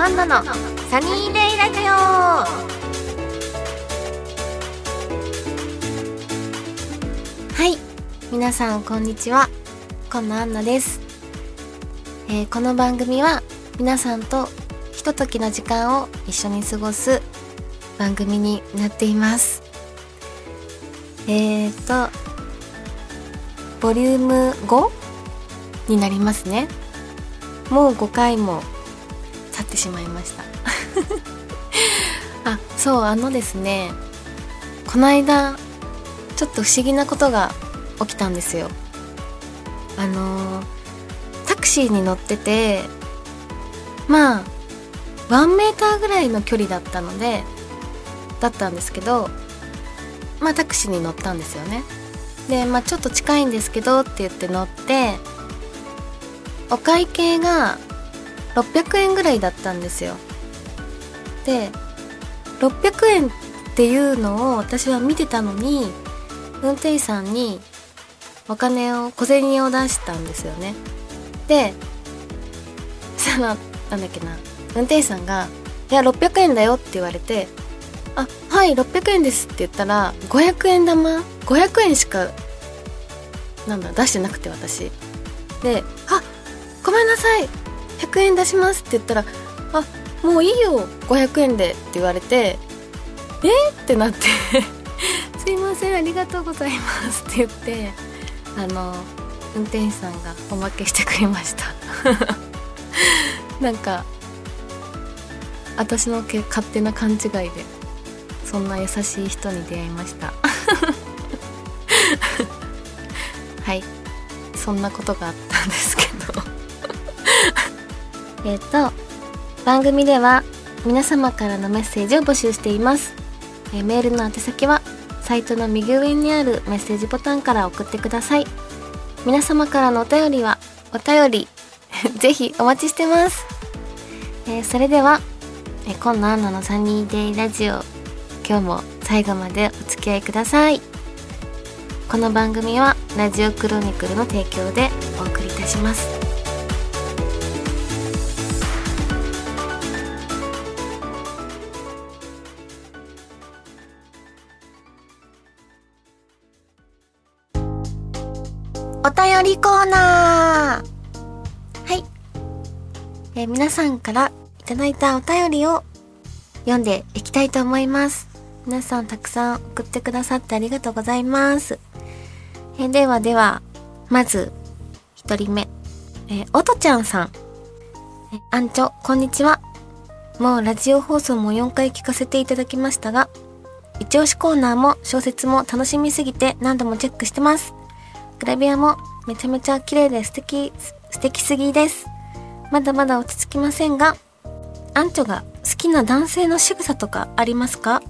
アンナのサニーデイラジオ。はい皆さんこんにちは。こんなアンナです、えーこの番組は皆さんとひとときの時間を一緒に過ごす番組になっています。えーとボリューム5になりますね。もう5回もしまいました。あそうあのですねこの間ちょっと不思議なことが起きたんですよ。あのタクシーに乗っててまあ1メーターぐらいの距離だったのでだったんですけどまあタクシーに乗ったんですよね。でまあちょっと近いんですけどって言って乗ってお会計が600円ぐらいだったんですよ。で600円っていうのを私は見てたのに運転手さんにお金を小銭を出したんですよね。でそのなんだっけな。運転手さんが「いや600円だよ」って言われて「あはい600円です」って言ったら500円玉500円しかなんだ出してなくて私。で「あごめんなさい。100円出します」って言ったら「あもういいよ500円で」って言われて「え？っ?」ってなって「すいませんありがとうございます」って言ってあの運転手さんがおまけしてくれました。なんか私の勝手な勘違いでそんな優しい人に出会いました。はい。そんなことがあったんですけど。えっと番組では皆様からのメッセージを募集しています、えーメールの宛先はサイトの右上にあるメッセージボタンから送ってください。皆様からのお便りはお便り ぜひお待ちしてます、えーそれでは、えー、今野アンナのサニーデイラジオ今日も最後までお付き合いください。この番組はラジオクロニクルの提供でお送りいたします。りコーナー。はい、えー皆さんからいただいたお便りを読んでいきたいと思います。皆さんたくさん送ってくださってありがとうございます。えーではではまず一人目。えーおとちゃんさん。えーあんちょこんにちは。もうラジオ放送も4回聞かせていただきましたが一押しコーナーも小説も楽しみすぎて何度もチェックしてます。グラビアもめちゃめちゃ綺麗で素敵、素敵すぎです。まだまだ落ち着きませんが、アンチョが好きな男性の仕草とかありますか？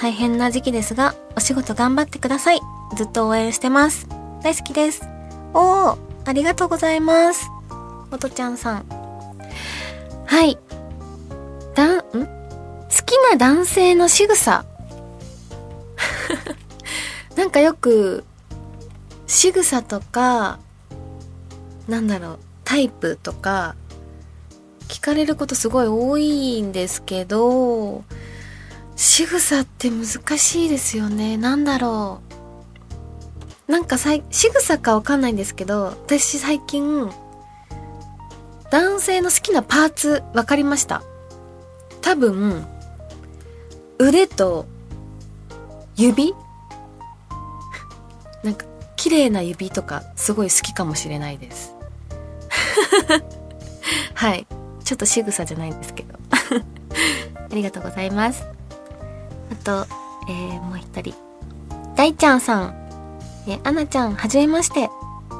大変な時期ですが、お仕事頑張ってください。ずっと応援してます。大好きです。おー、ありがとうございます。おとちゃんさん。はい。だん、ん好きな男性の仕草。なんかよく、仕草とかなんだろうタイプとか聞かれることすごい多いんですけど仕草って難しいですよね。なんだろう。なんかさい仕草かわかんないんですけど私最近男性の好きなパーツ分かりました。多分腕と指綺麗な指とかすごい好きかもしれないです。はい。ちょっと仕草じゃないんですけど。ありがとうございます。あと、えー、もう一人。大ちゃんさん。え、アナちゃんはじめまして。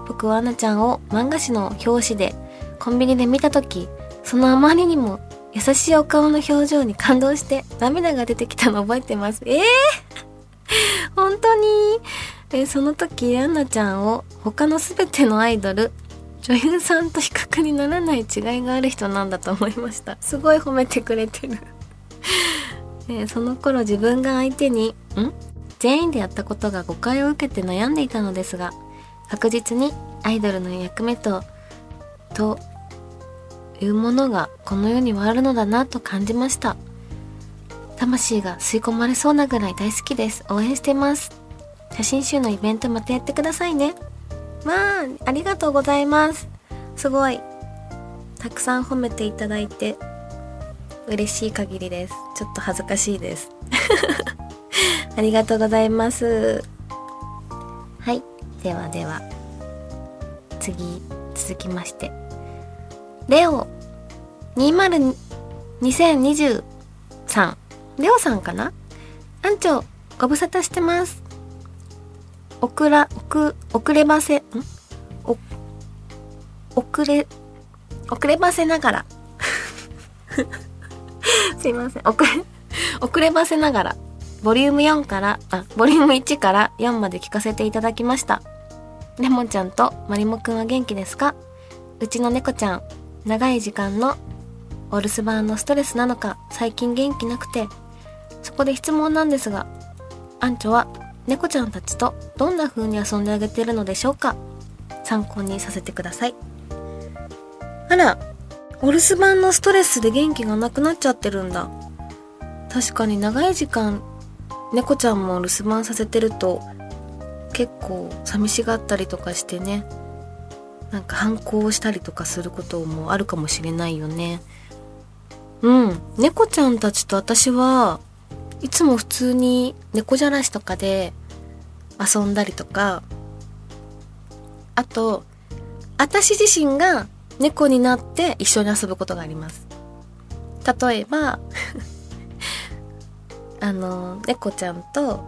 僕はアナちゃんを漫画誌の表紙でコンビニで見た時そのあまりにも優しいお顔の表情に感動して涙が出てきたの覚えてます。えー、本当に？えその時アンナちゃんを他の全てのアイドル女優さんと比較にならない違いがある人なんだと思いました。すごい褒めてくれてる、えその頃自分が相手に「ん？全員でやったことが誤解を受けて悩んでいたのですが確実にアイドルの役目とというものがこの世にはあるのだなと感じました。魂が吸い込まれそうなぐらい大好きです。応援してます。写真集のイベントまたやってくださいね。まあありがとうございます。すごいたくさん褒めていただいて嬉しい限りです。ちょっと恥ずかしいです。ありがとうございます。はいではでは次続きまして。レオ20 2023レオさんかな？アンチョご無沙汰してます。おくら、おく、遅ればせ、んお、遅れ、遅ればせながら。すいません。遅れ、遅ればせながら、ボリューム4から、あ、ボリューム1から4まで聞かせていただきました。レモンちゃんとマリモくんは元気ですか？うちの猫ちゃん、長い時間のお留守番のストレスなのか、最近元気なくて、そこで質問なんですが、アンチョは猫ちゃんたちとどんな風に遊んであげてるのでしょうか？参考にさせてください。あら、お留守番のストレスで元気がなくなっちゃってるんだ。確かに長い時間、猫ちゃんも留守番させてると、結構寂しがったりとかしてね、なんか反抗したりとかすることもあるかもしれないよね。うん。猫ちゃんたちと私はいつも普通に猫じゃらしとかで遊んだりとか、あと、私自身が猫になって一緒に遊ぶことがあります。例えば あの、猫ちゃんと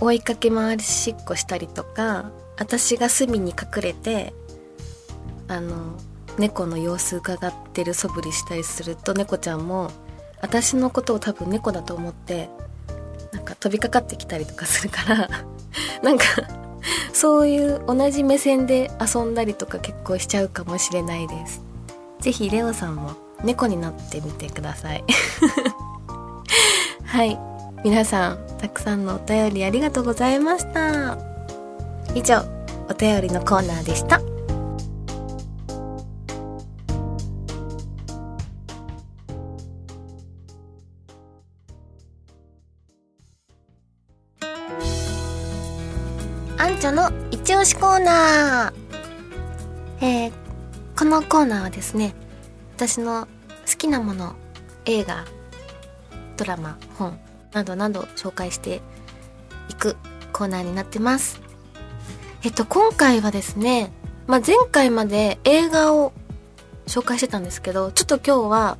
追いかけ回りしっこしたりとか、私が隅に隠れて、あの、猫の様子伺ってる素振りしたりすると猫ちゃんも私のことを多分猫だと思ってなんか飛びかかってきたりとかするから なんかそういう同じ目線で遊んだりとか結構しちゃうかもしれないです。ぜひレオさんも猫になってみてください。はい。皆さん、たくさんのお便りありがとうございました。以上、お便りのコーナーでした。アンチョの一押しコーナー。えー、このコーナーはですね私の好きなもの映画ドラマ本などなど紹介していくコーナーになってます。えっと今回はですね、まあ、前回まで映画を紹介してたんですけどちょっと今日は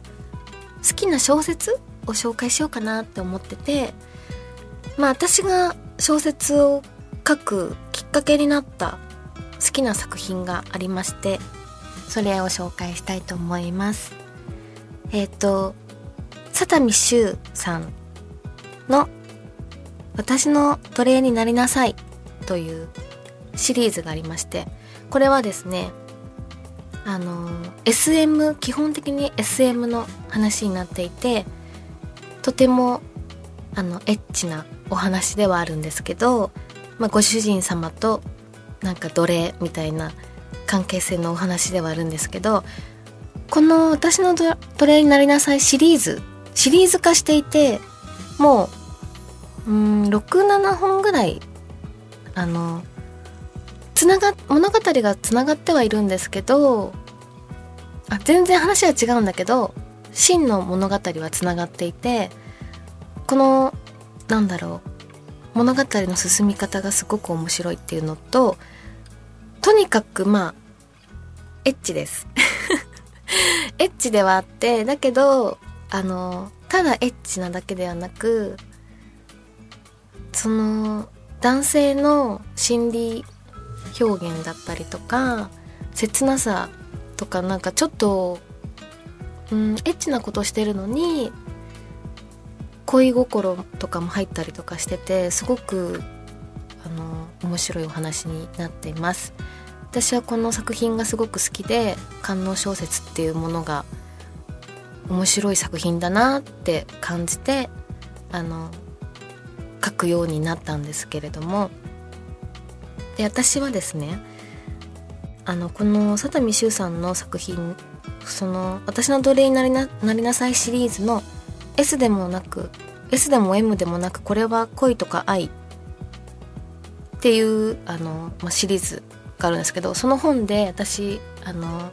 好きな小説を紹介しようかなって思っててまあ私が小説を書くきっかけになった好きな作品がありましてそれを紹介したいと思います。えっ、ー、と佐田美修さんの「私の奴隷になりなさい」というシリーズがありましてこれはですねあの SM 基本的に SM の話になっていてとてもあのエッチなお話ではあるんですけどまあ、ご主人様となんか奴隷みたいな関係性のお話ではあるんですけどこの「私の奴隷になりなさい」シリーズシリーズ化していてもううん67本ぐらいあのつなが物語がつながってはいるんですけどあ全然話は違うんだけど真の物語はつながっていてこのなんだろう物語の進み方がすごく面白いっていうのととにかくまあエッチです。エッチではあってだけどあのただエッチなだけではなくその男性の心理表現だったりとか切なさとかなんかちょっとうんエッチなことしてるのに恋心とかも入ったりとかしててすごくあの面白いお話になっています。私はこの作品がすごく好きで官能小説っていうものが面白い作品だなって感じてあの書くようになったんですけれども。で私はですねあのこの佐田美修さんの作品その私の奴隷になりななりなさいシリーズの S でもなく S でも M でもなくこれは恋とか愛っていうあの、まあ、シリーズがあるんですけどその本で私あの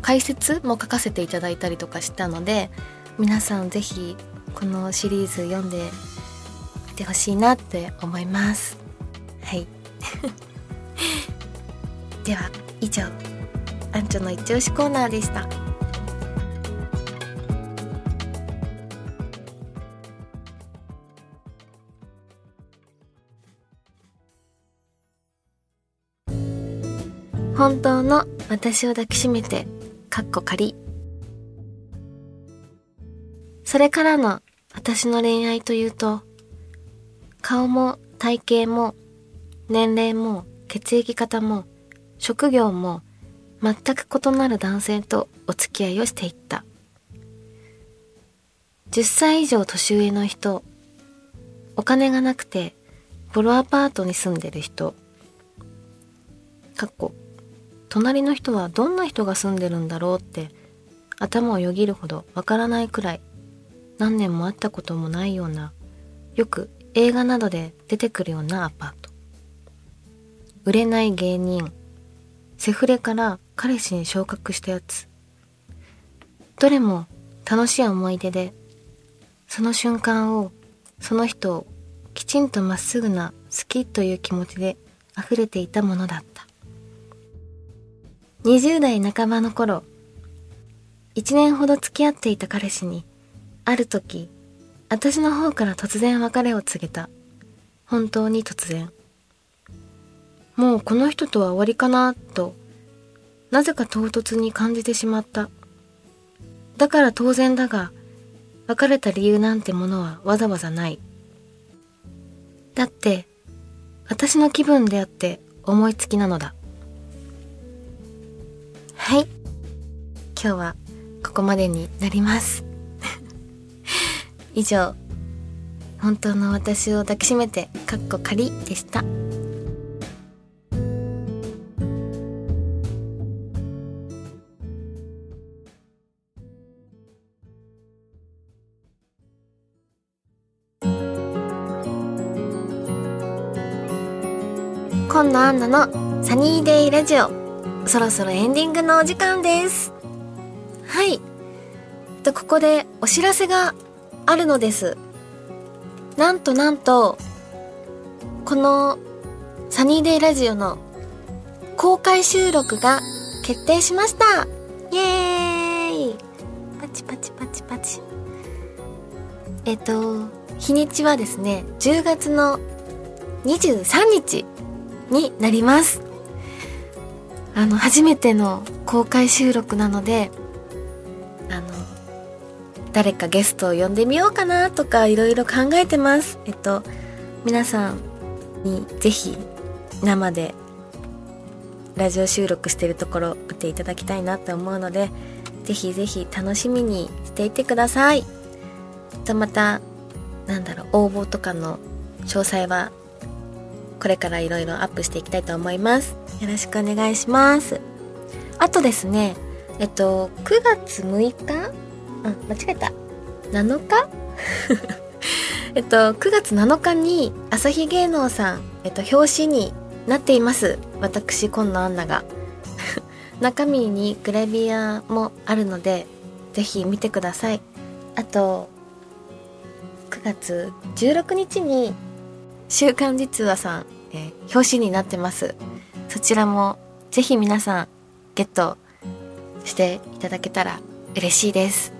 解説も書かせていただいたりとかしたので皆さん是非このシリーズ読んでみてほしいなって思います。はい。では以上アンチョの一押しコーナーでした。本当の私を抱きしめてかっこ仮それからの私の恋愛というと顔も体型も年齢も血液型も職業も全く異なる男性とお付き合いをしていった。10歳以上年上の人、お金がなくてボロアパートに住んでる人、かっこ、隣の人はどんな人が住んでるんだろうって頭をよぎるほどわからないくらい何年も会ったこともないようなよく映画などで出てくるようなアパート売れない芸人セフレから彼氏に昇格したやつ。どれも楽しい思い出で、その瞬間を、その人をきちんとまっすぐな好きという気持ちで溢れていたものだった。20代半ばの頃、1年ほど付き合っていた彼氏に、ある時、私の方から突然別れを告げた。本当に突然。もうこの人とは終わりかな、と、なぜか唐突に感じてしまった。だから当然だが、別れた理由なんてものはわざわざない。だって、私の気分であって思いつきなのだ。はい。今日はここまでになります。以上、本当の私を抱きしめて、かっこ仮でした。今野アンナのサニーデイラジオそろそろエンディングのお時間です。はい。とここでお知らせがあるのです。なんとなんとこのサニーデイラジオの公開収録が決定しました。イエーイ。パチパチパチパチ。えっと日にちはですね10月の23日になります。あの初めての公開収録なのであの誰かゲストを呼んでみようかなとかいろいろ考えてますえっと皆さんにぜひ生でラジオ収録してるところ見ていただきたいなって思うのでぜひぜひ楽しみにしていてくださいとまたなんだろう応募とかの詳細はこれからいろいろアップしていきたいと思います。よろしくお願いします。あとですね、えっと、9月6日？あ、間違えた。7日？えっと、9月7日に朝日芸能さん、えっと、表紙になっています。私、今野アンナが。中身にグラビアもあるので、ぜひ見てください。あと、9月16日に週刊実話さん、えー、表紙になってます。そちらもぜひ皆さんゲットしていただけたら嬉しいです。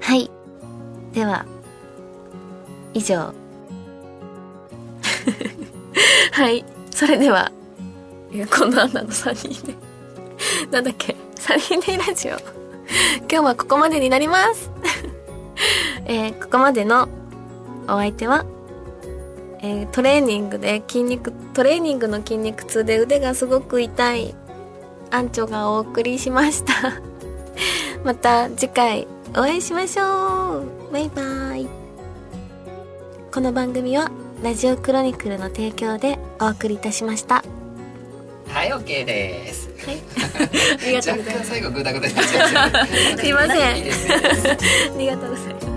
はい。では、以上。はい。それでは、このアンナの3人で、なんだっけ、3人でラジオ。今日はここまでになります。えー、ここまでのお相手は、えー、トレーニングで筋肉トレーニングの筋肉痛で腕がすごく痛いアンチョがお送りしました。また次回お会いしましょう。バイバイ。この番組はラジオクロニクルの提供でお送りいたしました。はい OK です。ありがとうございます。若干最後グダグダになっちゃう すいません。ありがとうございます